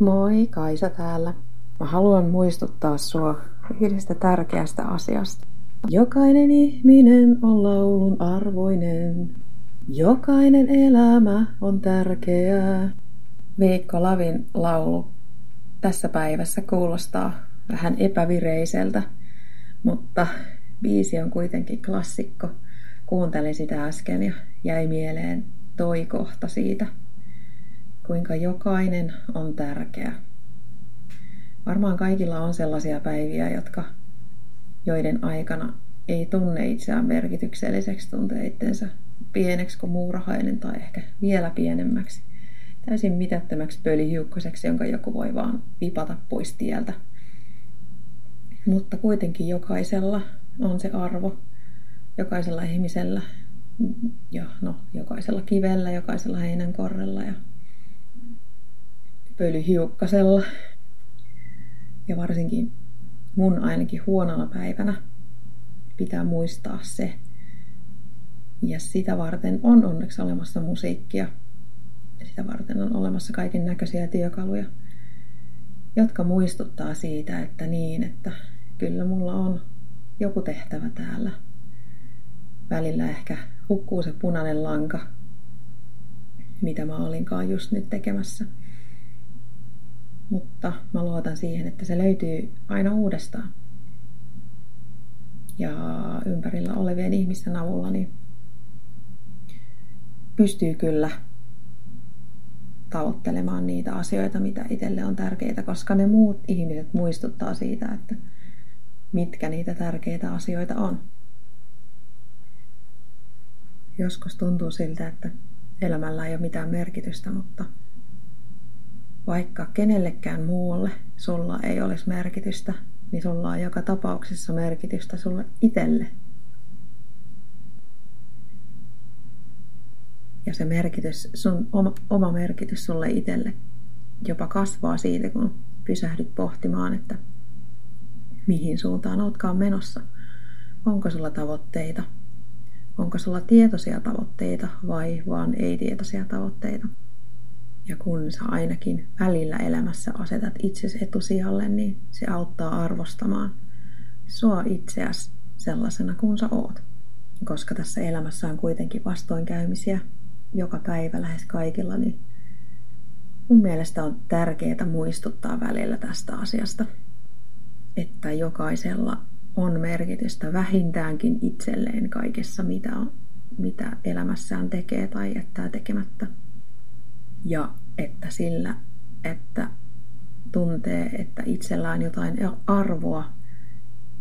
Moi, Kaisa täällä. Mä haluan muistuttaa sua yhdestä tärkeästä asiasta. Jokainen ihminen on laulun arvoinen. Jokainen elämä on tärkeää. Veikko Lavin laulu tässä päivässä kuulostaa vähän epävireiseltä, mutta biisi on kuitenkin klassikko. Kuuntelin sitä äsken ja jäi mieleen toi kohta siitä kuinka jokainen on tärkeä. Varmaan kaikilla on sellaisia päiviä, jotka, joiden aikana ei tunne itseään merkitykselliseksi, tuntee itsensä pieneksi kuin muurahainen tai ehkä vielä pienemmäksi, täysin mitättömäksi pölyhiukkoseksi, jonka joku voi vaan vipata pois tieltä. Mutta kuitenkin jokaisella on se arvo, jokaisella ihmisellä ja no, jokaisella kivellä, jokaisella heinänkorrella ja pölyhiukkasella. Ja varsinkin mun ainakin huonona päivänä pitää muistaa se. Ja sitä varten on onneksi olemassa musiikkia. Sitä varten on olemassa kaiken näköisiä työkaluja, jotka muistuttaa siitä, että niin, että kyllä mulla on joku tehtävä täällä. Välillä ehkä hukkuu se punainen lanka, mitä mä olinkaan just nyt tekemässä mutta mä luotan siihen, että se löytyy aina uudestaan. Ja ympärillä olevien ihmisten avulla niin pystyy kyllä tavoittelemaan niitä asioita, mitä itselle on tärkeitä, koska ne muut ihmiset muistuttaa siitä, että mitkä niitä tärkeitä asioita on. Joskus tuntuu siltä, että elämällä ei ole mitään merkitystä, mutta vaikka kenellekään muulle sulla ei olisi merkitystä, niin sulla on joka tapauksessa merkitystä sulle itselle. Ja se merkitys, sun oma, oma merkitys sulle itselle jopa kasvaa siitä, kun pysähdyt pohtimaan, että mihin suuntaan ootkaan menossa. Onko sulla tavoitteita? Onko sulla tietoisia tavoitteita vai vaan ei-tietoisia tavoitteita? Ja kun sä ainakin välillä elämässä asetat itsesi etusijalle, niin se auttaa arvostamaan sua itseäsi sellaisena kuin sä oot. Koska tässä elämässä on kuitenkin vastoinkäymisiä joka päivä lähes kaikilla, niin mun mielestä on tärkeää muistuttaa välillä tästä asiasta, että jokaisella on merkitystä vähintäänkin itselleen kaikessa, mitä, on, mitä elämässään tekee tai jättää tekemättä. Ja että sillä, että tuntee, että itsellä on jotain arvoa,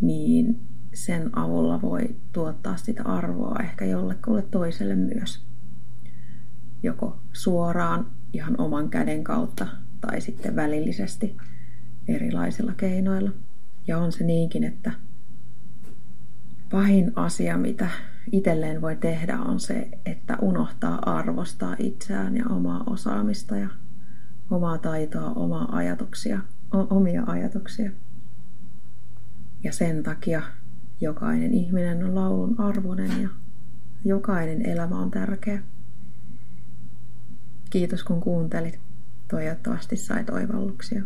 niin sen avulla voi tuottaa sitä arvoa ehkä jollekulle toiselle myös. Joko suoraan ihan oman käden kautta tai sitten välillisesti erilaisilla keinoilla. Ja on se niinkin, että pahin asia, mitä itselleen voi tehdä, on se, että unohtaa arvostaa itseään ja omaa osaamista ja omaa taitoa, omaa ajatuksia, omia ajatuksia. Ja sen takia jokainen ihminen on laulun arvoinen ja jokainen elämä on tärkeä. Kiitos kun kuuntelit. Toivottavasti sait oivalluksia.